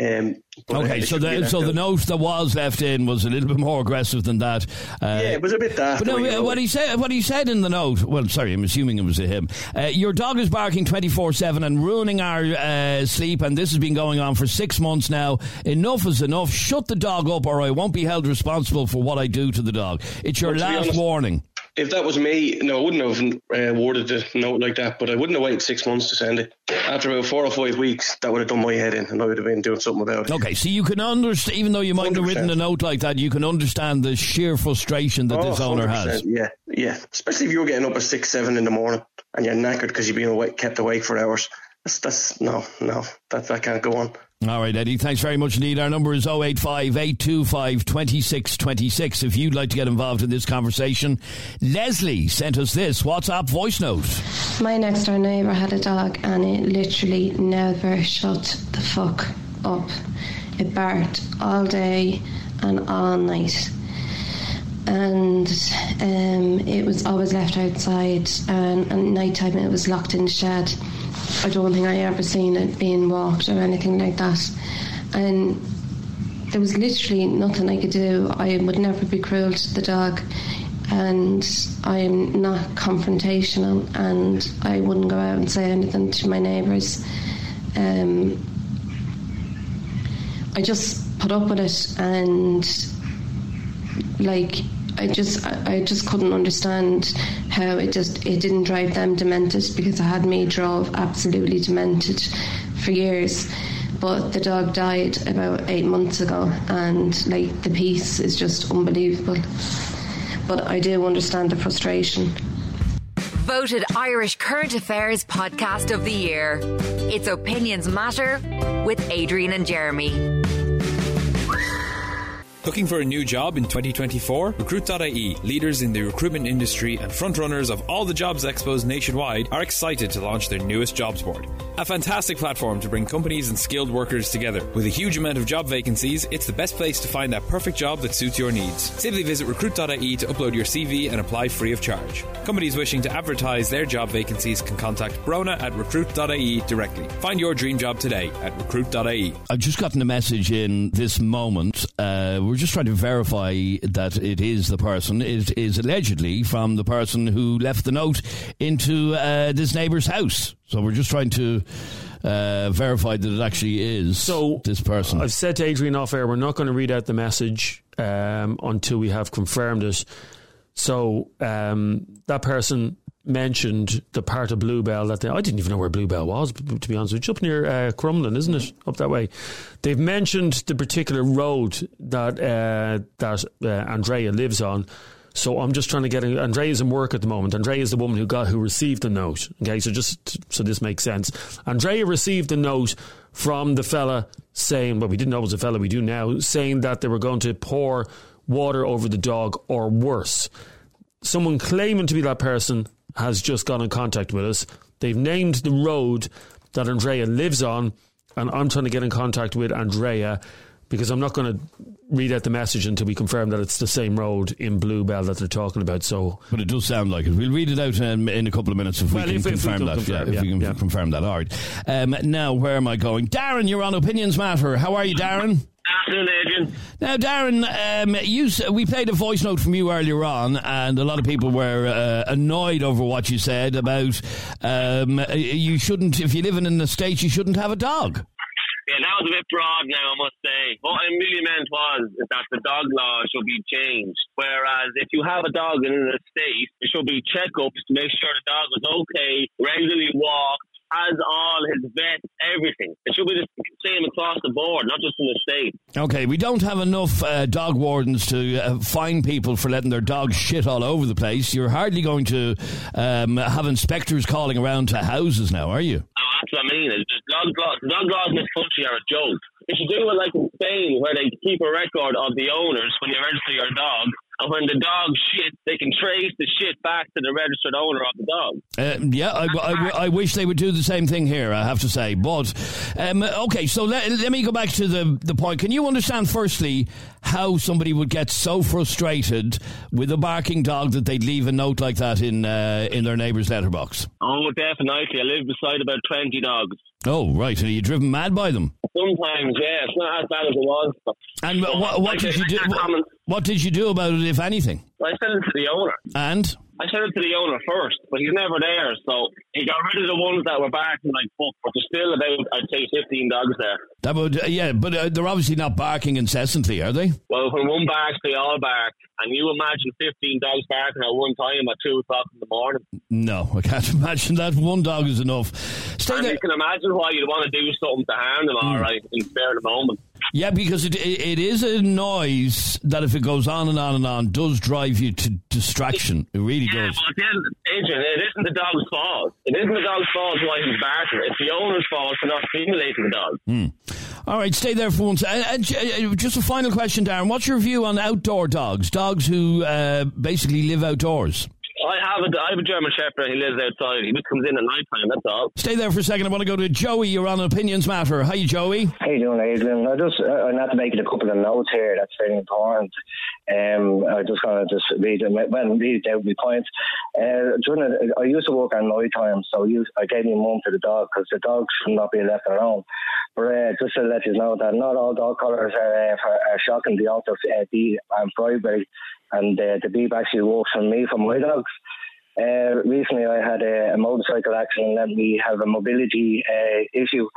Um, okay, so the so the note that was left in was a little bit more aggressive than that. Uh, yeah, it was a bit that. But no, what he said, what he said in the note. Well, sorry, I'm assuming it was a him. Uh, your dog is barking 24 seven and ruining our uh, sleep, and this has been going on for six months now. Enough is enough. Shut the dog up, or I won't be held responsible for what I do to the dog. It's your well, last warning if that was me, no, I wouldn't have uh, worded a note like that, but I wouldn't have waited six months to send it. After about four or five weeks, that would have done my head in, and I would have been doing something about it. Okay, so you can understand, even though you might 100%. have written a note like that, you can understand the sheer frustration that oh, this owner has. Yeah, yeah. Especially if you're getting up at six, seven in the morning and you're knackered because you've been awake, kept awake for hours. That's, that's no, no, that, that can't go on. All right, Eddie. Thanks very much indeed. Our number is 085 825 2626. If you'd like to get involved in this conversation, Leslie sent us this WhatsApp voice note. My next door neighbour had a dog and it literally never shut the fuck up. It barked all day and all night. And um, it was always left outside, and at night time it was locked in the shed I don't think I ever seen it being walked or anything like that. And there was literally nothing I could do. I would never be cruel to the dog, and I am not confrontational, and I wouldn't go out and say anything to my neighbours. Um, I just put up with it, and like I just I just couldn't understand how it just it didn't drive them demented because I had me drove absolutely demented for years. But the dog died about eight months ago, and like the peace is just unbelievable. But I do understand the frustration. Voted Irish Current Affairs Podcast of the Year. It's Opinions Matter with Adrian and Jeremy. Looking for a new job in 2024? Recruit.ie, leaders in the recruitment industry and frontrunners of all the jobs expos nationwide, are excited to launch their newest jobs board. A fantastic platform to bring companies and skilled workers together. With a huge amount of job vacancies, it's the best place to find that perfect job that suits your needs. Simply visit recruit.ie to upload your CV and apply free of charge. Companies wishing to advertise their job vacancies can contact Brona at recruit.ie directly. Find your dream job today at recruit.ie. I've just gotten a message in this moment. Uh, we're just trying to verify that it is the person. It is allegedly from the person who left the note into uh, this neighbour's house. So we're just trying to uh, verify that it actually is so this person. I've said to Adrian off air, we're not going to read out the message um, until we have confirmed it. So um, that person mentioned the part of Bluebell that they, I didn't even know where Bluebell was, to be honest with you. Up near uh, Crumlin, isn't it? Up that way. They've mentioned the particular road that uh, that uh, Andrea lives on. So I'm just trying to get Andrea's in work at the moment. Andrea is the woman who got who received the note. Okay, so just so this makes sense. Andrea received the note from the fella saying, well, we didn't know it was a fella, we do now, saying that they were going to pour water over the dog or worse. Someone claiming to be that person has just got in contact with us. They've named the road that Andrea lives on, and I'm trying to get in contact with Andrea because I'm not going to read out the message until we confirm that it's the same road in Bluebell that they're talking about. So, but it does sound like it. We'll read it out in, in a couple of minutes if well, we can if, confirm if that. Confirm, yeah, yeah, if we can yeah. confirm that. All right. Um, now, where am I going? Darren, you're on Opinions Matter. How are you, Darren? Afternoon, Adrian. Now, Darren, um, you, we played a voice note from you earlier on, and a lot of people were uh, annoyed over what you said about um, you shouldn't, if you're living in the States, you shouldn't have a dog. Yeah, that was a bit broad now, I must say. What I really meant was that the dog law should be changed. Whereas if you have a dog in an estate, there should be checkups to make sure the dog is okay, regularly walked, has all his vet, everything. It should be the same across the board, not just in the state. Okay, we don't have enough uh, dog wardens to uh, fine people for letting their dogs shit all over the place. You're hardly going to um, have inspectors calling around to houses now, are you? Oh, that's what I mean. Dog laws, dog laws in this country are a joke. They should do it like in Spain, where they keep a record of the owners when you register your dog And when the dog shit, they can trace the shit back to the registered owner of the dog. Uh, yeah, I, I, I, wish they would do the same thing here, I have to say. But, um, okay, so let, let me go back to the, the point. Can you understand, firstly, how somebody would get so frustrated with a barking dog that they'd leave a note like that in, uh, in their neighbour's letterbox? Oh, definitely. I live beside about 20 dogs. Oh, right. And are you driven mad by them? Sometimes, yeah. It's not as bad as it was. And what, what did you do? What, what did you do about it, if anything? I sent it to the owner. And? I sent it to the owner first, but he's never there. So he got rid of the ones that were barking like fuck, but there's still about, I'd say, 15 dogs there. That would, uh, yeah, but uh, they're obviously not barking incessantly, are they? Well, when one barks, they all bark. And you imagine 15 dogs barking at one time at 2 o'clock in the morning? No, I can't imagine that. One dog is enough. Stay and there. you can imagine why you'd want to do something to harm them, mm. all right, in spare the moment. Yeah, because it, it, it is a noise that if it goes on and on and on does drive you to distraction. It really yeah, does. But then, Adrian, it isn't the dog's fault. It isn't the dog's fault why he's barking. It's the owner's fault for not stimulating the dog. Hmm. All right, stay there for one second. Uh, just a final question, Darren. What's your view on outdoor dogs? Dogs who uh, basically live outdoors? I have a, I have a German Shepherd. He lives outside. He just comes in at night time. That's all. Stay there for a second. I want to go to Joey. You're on Opinions Matter. Hi, Joey. How you doing, Adrian? I just uh, I not to make it a couple of notes here. That's very important. Um, I just going to just read them. Well, read out my points. Uh, during a, I used to work on night time, so I, used, I gave me a mum to the dog because the dogs should not be left alone. But uh, just to let you know that not all dog collars are, uh, are shocking. The also uh, bee and Friday and uh, the beep actually works for me for my dogs. Uh, recently, I had a, a, motorcycle accident and we have a mobility uh, issue.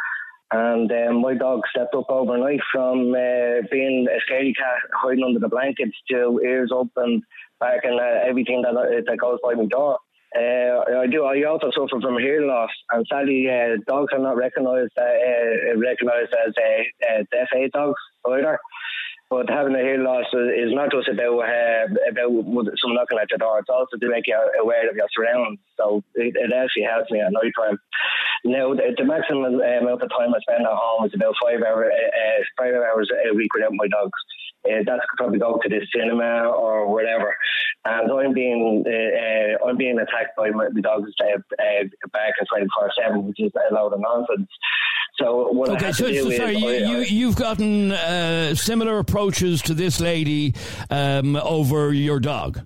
And uh, my dog stepped up overnight from uh, being a scaredy cat hiding under the blankets to ears up and back and everything that that goes by my door. Uh, I do. I also suffer from hearing loss, and sadly, uh, dogs are not recognised uh, recognised as uh, deaf aid dogs either. But having a hearing loss is not just about uh, about someone knocking at your door. It's also to make you aware of your surroundings. So it, it actually helps me at night time. Now, the, the, maximum amount of time I spend at home is about five hours uh, five hours a week without my dogs. Uh, that's probably go to the cinema or whatever. And I'm being uh, uh I'm being attacked by my, my dogs uh, uh, back at twenty four seven, which is a load of nonsense. So what okay, so, so sorry, you, you have gotten uh, similar approaches to this lady um, over your dog.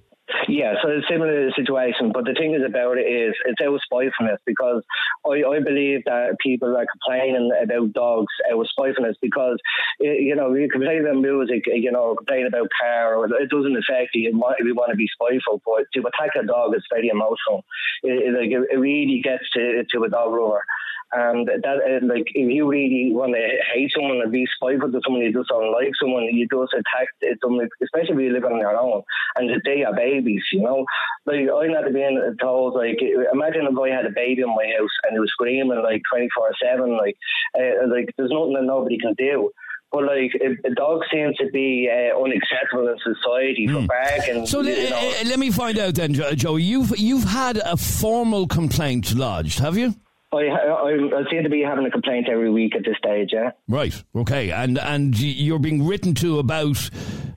Yeah, so it's a similar situation. But the thing is about it is it's out of spitefulness because I, I believe that people are complaining about dogs out of spitefulness because, you know, you complain about music, you know, complain about car, or it doesn't affect you. We want to be spiteful, but to attack a dog is very emotional. It, it, it really gets to, to a dog lover. And that, uh, like, if you really want to hate someone and be spiteful to someone you just don't like someone, you just attack them, especially if you live on your own and they are babies, you know. Like, I'm not being told, like, imagine if I had a baby in my house and he was screaming like 24 7, like, uh, like, there's nothing that nobody can do. But like a dog seems to be uh, unacceptable in society mm. for hmm. barking. So you know. uh, let me find out then, Joe. You've you've had a formal complaint lodged, have you? I, I, I seem to be having a complaint every week at this stage, yeah. Right, okay. And and you're being written to about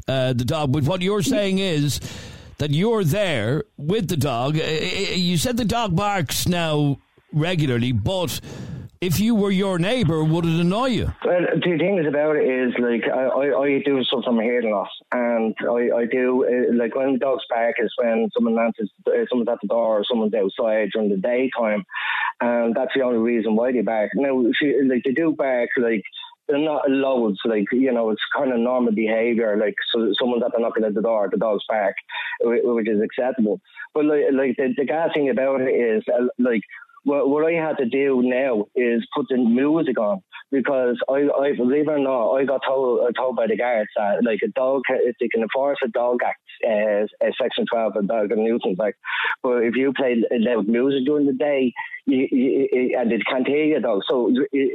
uh, the dog, but what you're saying is that you're there with the dog. You said the dog barks now regularly, but if you were your neighbour, would it annoy you? Well, the thing is about it is like I, I, I do suffer from hearing loss, and I, I do uh, like when the dogs bark is when someone answers, uh, someone's at the door or someone's outside during the daytime, and that's the only reason why they bark. Now, like they do bark like they're not loads. Like you know, it's kind of normal behaviour. Like so, someone's at the knocking at the door, the dog's bark, which is acceptable. But like, like the, the gas thing about it is uh, like what, what I had to do now is put the music on because I, I believe it or not, I got told uh, told by the guards that like a dog, if they can enforce a dog act, uh, uh, section twelve of dog and nuisance act, but if you play loud music during the day, you, you, and it can't hear your dog. So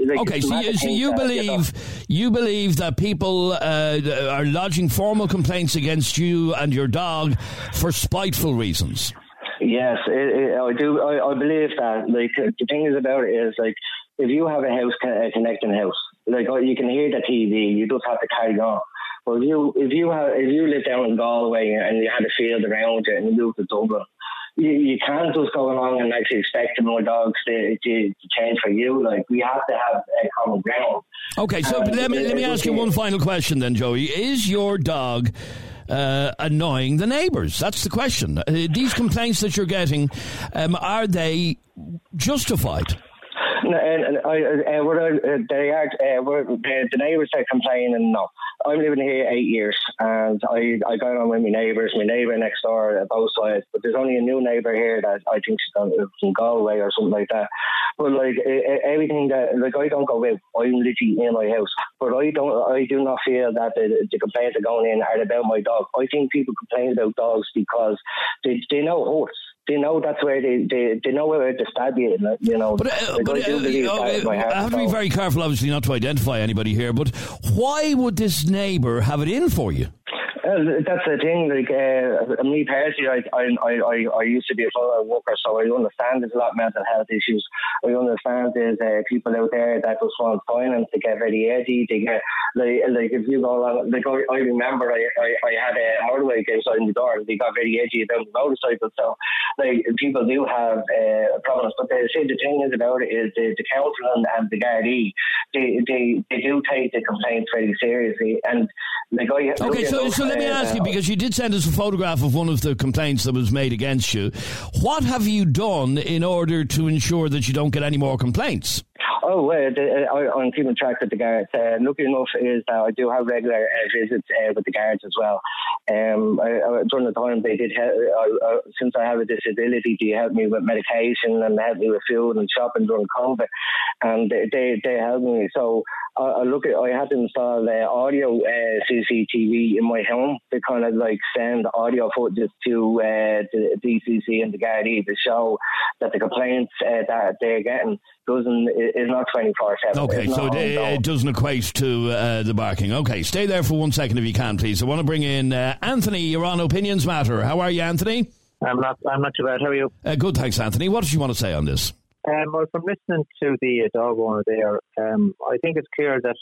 like, okay, so you, so you believe you believe that people uh, are lodging formal complaints against you and your dog for spiteful reasons. Yes, it, it, I do. I, I, believe that. Like the thing is about it is like if you have a house a connecting house, like you can hear the TV, you just have to carry on. But if you if you have if you live down in Galway and you had a field around it and you moved to Dublin, you, you can't just go along and actually expect the more dogs to, to, to change for you. Like we have to have a common ground. Okay, so Um, let me let me ask you one final question then, Joey. Is your dog uh, annoying the neighbours? That's the question. Uh, these complaints that you're getting, um, are they justified? And, I, uh, what uh, they are, uh, the, neighbours are complaining. No, I'm living here eight years, and I I got on with my neighbours. My neighbour next door, uh, both sides, but there's only a new neighbour here that I think she's gone from Galway or something like that. But like uh, everything that like I don't go out. I'm literally in my house, but I don't. I do not feel that the, the complaints are going in are about my dog. I think people complain about dogs because they they know hurts. They know that's where they, they, they know where to stab you, you know. But, uh, but I uh, uh, that in my heart I have to be very careful, obviously, not to identify anybody here. But why would this neighbour have it in for you? Well, that's the thing. Like uh, me personally, I, I I I used to be a fellow worker, so I understand there's a lot of mental health issues. I understand there's uh, people out there that just want finance to get very edgy. They get like like if you go along, like I, I remember I, I I had a motorbike in the door, they got very edgy about the motorcycle. So like people do have uh, problems, but they say the thing is about it is the, the council and, and the Gardaí, they, they they do take the complaints very seriously, and like I Okay, so, so let me ask you, because you did send us a photograph of one of the complaints that was made against you. What have you done in order to ensure that you don't get any more complaints? Oh, well, the, uh, I- I'm keeping track with the guards. Uh, lucky enough is that I do have regular uh, visits uh, with the guards as well. Um, I, I, during the time they did help, I, since I have a disability, they helped me with medication and helped me with food and shopping during COVID, and they they, helped me. So I, look at I had to install uh, audio uh, CCTV in my home to kind of like send audio footage to uh, the DCC and the Gardaí to show that the complaints uh, that they're getting doesn't is not twenty four seven. Okay, so it, it doesn't equate to uh, the barking. Okay, stay there for one second if you can, please. I want to bring in uh, Anthony. You're on Opinions Matter. How are you, Anthony? I'm not. I'm not too bad. How are you? Uh, good, thanks, Anthony. What did you want to say on this? Um, well, from listening to the uh, dog owner there, um, I think it's clear that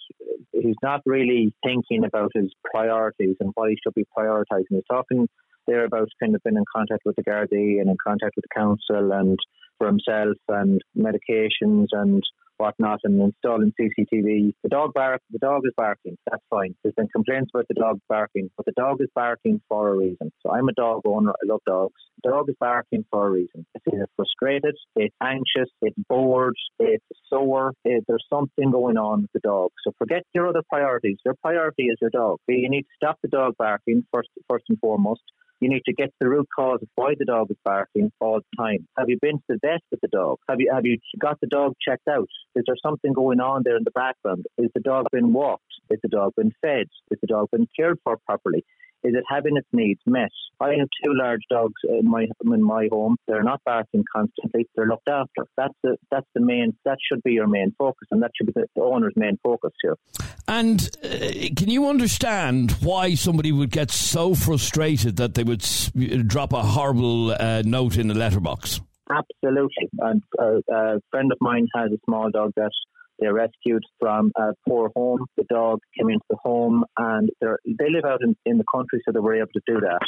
he's not really thinking about his priorities and what he should be prioritising. He's talking there about kind of being in contact with the Gardaí and in contact with the council and for himself and medications and whatnot and installing CCTV. The dog bark, the dog is barking. That's fine. There's been complaints about the dog barking, but the dog is barking for a reason. So I'm a dog owner. I love dogs. The dog is barking for a reason. It's either frustrated, it's anxious, it's bored, it's sore. It, there's something going on with the dog. So forget your other priorities. Your priority is your dog. You need to stop the dog barking first, first and foremost. You need to get to the root cause of why the dog is barking all the time. Have you been to the vet with the dog? Have you have you got the dog checked out? Is there something going on there in the background? Is the dog been walked? Is the dog been fed? Is the dog been cared for properly? Is it having its needs met? I have two large dogs in my in my home. They're not barking constantly. They're looked after. That's the that's the main. That should be your main focus, and that should be the owner's main focus here. And uh, can you understand why somebody would get so frustrated that they would s- drop a horrible uh, note in the letterbox? Absolutely. And uh, a friend of mine has a small dog that they rescued from a poor home. The dog came into the home and they're, they live out in, in the country, so they were able to do that.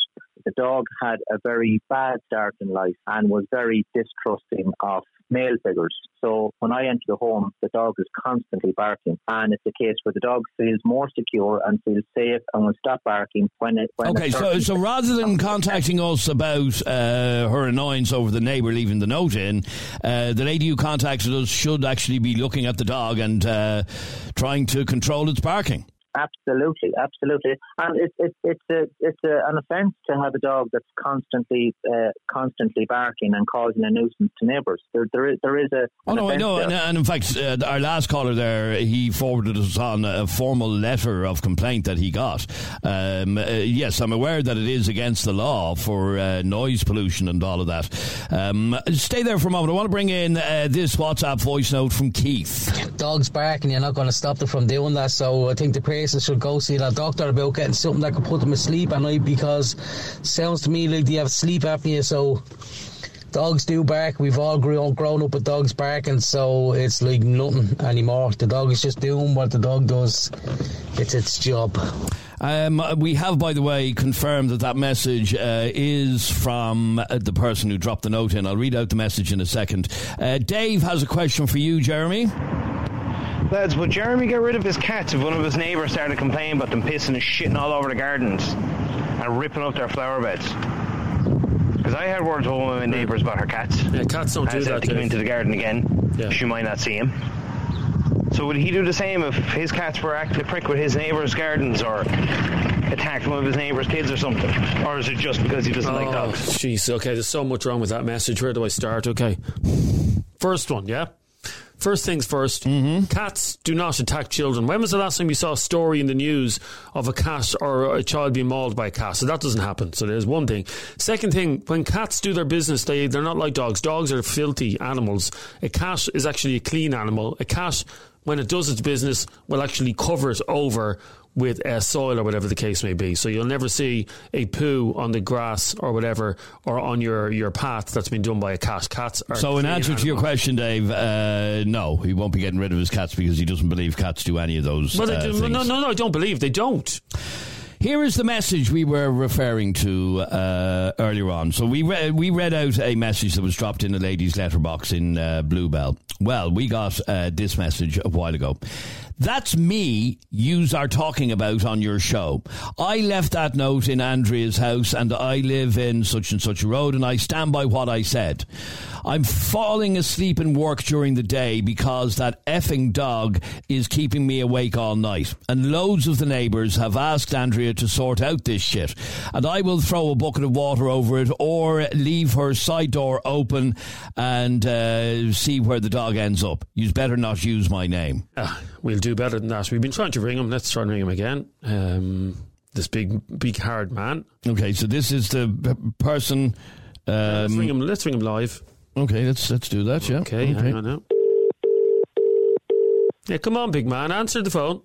The dog had a very bad start in life and was very distrusting of male figures. So when I enter the home, the dog is constantly barking. And it's a case where the dog feels more secure and feels safe and will stop barking when it when Okay, so so rather than contacting us about uh, her annoyance over the neighbour leaving the note in, uh, the lady who contacted us should actually be looking at the dog and uh, trying to control its barking. Absolutely, absolutely, and it's it's it's a it's a, an offence to have a dog that's constantly uh, constantly barking and causing a nuisance to neighbours. There there is there is a Oh no, I know, and, and in fact, uh, our last caller there, he forwarded us on a formal letter of complaint that he got. Um, uh, yes, I'm aware that it is against the law for uh, noise pollution and all of that. Um, stay there for a moment. I want to bring in uh, this WhatsApp voice note from Keith. Dogs barking, you're not going to stop them from doing that. So I think the person should go see a doctor about getting something that can put them asleep at night because sounds to me like they have sleep apnea. So dogs do bark. We've all grown, grown up with dogs barking, so it's like nothing anymore. The dog is just doing what the dog does. It's its job. Um, we have, by the way, confirmed that that message uh, is from uh, the person who dropped the note in. I'll read out the message in a second. Uh, Dave has a question for you, Jeremy. Lads, would Jeremy get rid of his cats if one of his neighbours started complaining about them pissing and shitting all over the gardens and ripping up their flower beds? Because I had words with one of my neighbours about her cats. Yeah, cats don't I do said that, to come Dave. into the garden again. She might not see him. So would he do the same if his cats were acting a prick with his neighbours' gardens or attacked one of his neighbours' kids or something? Or is it just because he doesn't like Oh, dogs? jeez. Okay, there's so much wrong with that message. Where do I start? Okay. First one, yeah? First things 1st mm-hmm. Cats do not attack children. When was the last time you saw a story in the news of a cat or a child being mauled by a cat? So that doesn't happen. So there's one thing. Second thing, when cats do their business, they, they're not like dogs. Dogs are filthy animals. A cat is actually a clean animal. A cat, when it does its business, will actually cover it over with uh, soil or whatever the case may be. So you'll never see a poo on the grass or whatever or on your, your path that's been done by a cat. Cats are So, in answer to your question, Dave, uh, no, he won't be getting rid of his cats because he doesn't believe cats do any of those. Well, uh, do, things. no, no, no, I don't believe they don't. Here is the message we were referring to uh, earlier on. So we re- we read out a message that was dropped in a lady's letterbox in uh, Bluebell. Well, we got uh, this message a while ago. That's me yous are talking about on your show. I left that note in Andrea's house and I live in such and such a road and I stand by what I said. I'm falling asleep in work during the day because that effing dog is keeping me awake all night. And loads of the neighbours have asked Andrea to sort out this shit. And I will throw a bucket of water over it or leave her side door open and uh, see where the dog ends up. You'd better not use my name. Ah, we'll do better than that. We've been trying to ring him. Let's try and ring him again. Um, this big, big, hard man. Okay, so this is the person. Um, let's ring him. Let's ring him live. Okay, let's let's do that. Yeah. Okay, hang on now. Yeah, come on, big man. Answer the phone.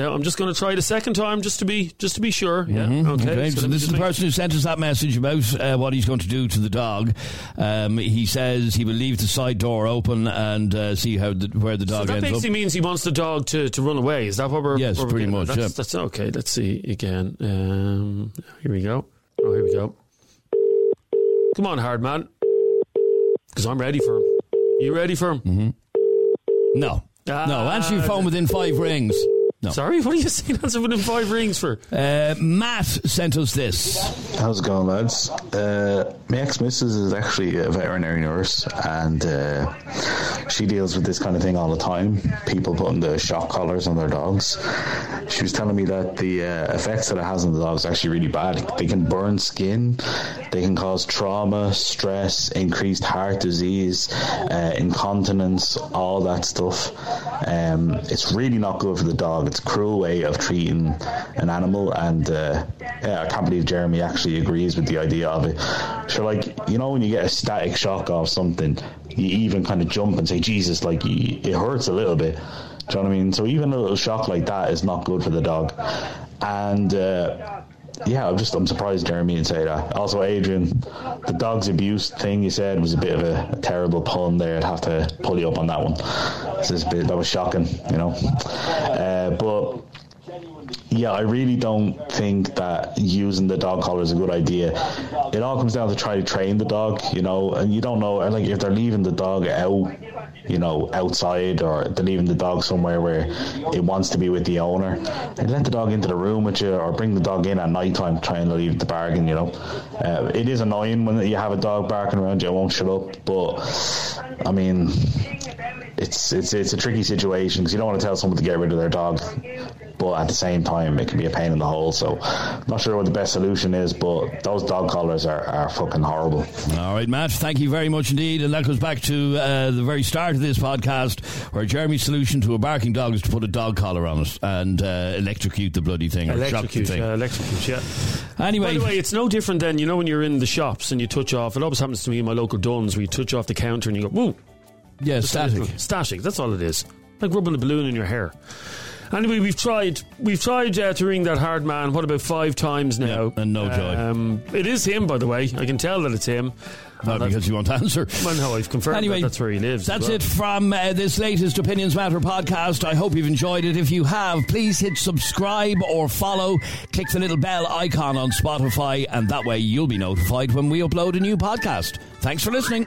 Yeah, I'm just going to try it a second time just to be just to be sure. Yeah. Mhm, Okay. So, me this is the make- person who sent us that message about uh, what he's going to do to the dog. Um, he says he will leave the side door open and uh, see how the, where the So dog that ends up. basically means he wants the dog to, to run away. Is that what we're? Yes, what we're pretty much, That's, yeah. that's okay. Let's see again. Um, here we go. Oh, here we go. Come on, hard man. Because I'm ready for him. You ready for him? Mm-hmm. No, no. Answer your phone within five rings. No. Sorry, what are you saying? Answer within five rings for? Uh, Matt sent us this. How's it going, lads? Uh, my ex missus is actually a veterinary nurse, and uh, she deals with this kind of thing all the time. People putting the shock collars on their dogs. She was telling me that the uh, effects that it has on the dogs are actually really bad. They can burn skin, they can cause trauma, stress, increased heart disease, uh, incontinence, all that stuff. Um, it's really not good for the dog. It's cruel way of treating an animal, and uh, yeah, I can't believe Jeremy actually agrees with the idea of it. So, like, you know, when you get a static shock off something, you even kind of jump and say, Jesus, like, it hurts a little bit. Do you know what I mean? So, even a little shock like that is not good for the dog. And, uh, yeah, I'm just I'm surprised Jeremy would say that. Also, Adrian, the dog's abuse thing you said was a bit of a, a terrible pun there. I'd have to pull you up on that one. Bit that was shocking, you know. Uh, but yeah, I really don't think that using the dog collar is a good idea. It all comes down to try to train the dog, you know, and you don't know, like if they're leaving the dog out, you know, outside or they're leaving the dog somewhere where it wants to be with the owner, and let the dog into the room with you or bring the dog in at night time trying to leave the bargain, you know. Uh, it is annoying when you have a dog barking around you, it won't shut up, but I mean, it's it's it's a tricky situation because you don't want to tell someone to get rid of their dog, but at the same time it can be a pain in the hole. So, I'm not sure what the best solution is, but those dog collars are, are fucking horrible. All right, Matt, thank you very much indeed. And that goes back to uh, the very start of this podcast, where Jeremy's solution to a barking dog is to put a dog collar on it and uh, electrocute the bloody thing or shock the Electrocute, thing. yeah, electrocute, yeah. Anyway. By the way, it's no different than, you know, when you're in the shops and you touch off, it always happens to me in my local Dunnes where you touch off the counter and you go, woo. Yeah, static. Static, that's all it is. Like rubbing a balloon in your hair. Anyway, we've tried. We've tried uh, to ring that hard man. What about five times now? and no joy. Um, it is him, by the way. I can tell that it's him. Not because you won't answer. Well, no, I've confirmed Anyway, that that's where he lives. That's well. it from uh, this latest Opinions Matter podcast. I hope you've enjoyed it. If you have, please hit subscribe or follow. Click the little bell icon on Spotify, and that way you'll be notified when we upload a new podcast. Thanks for listening.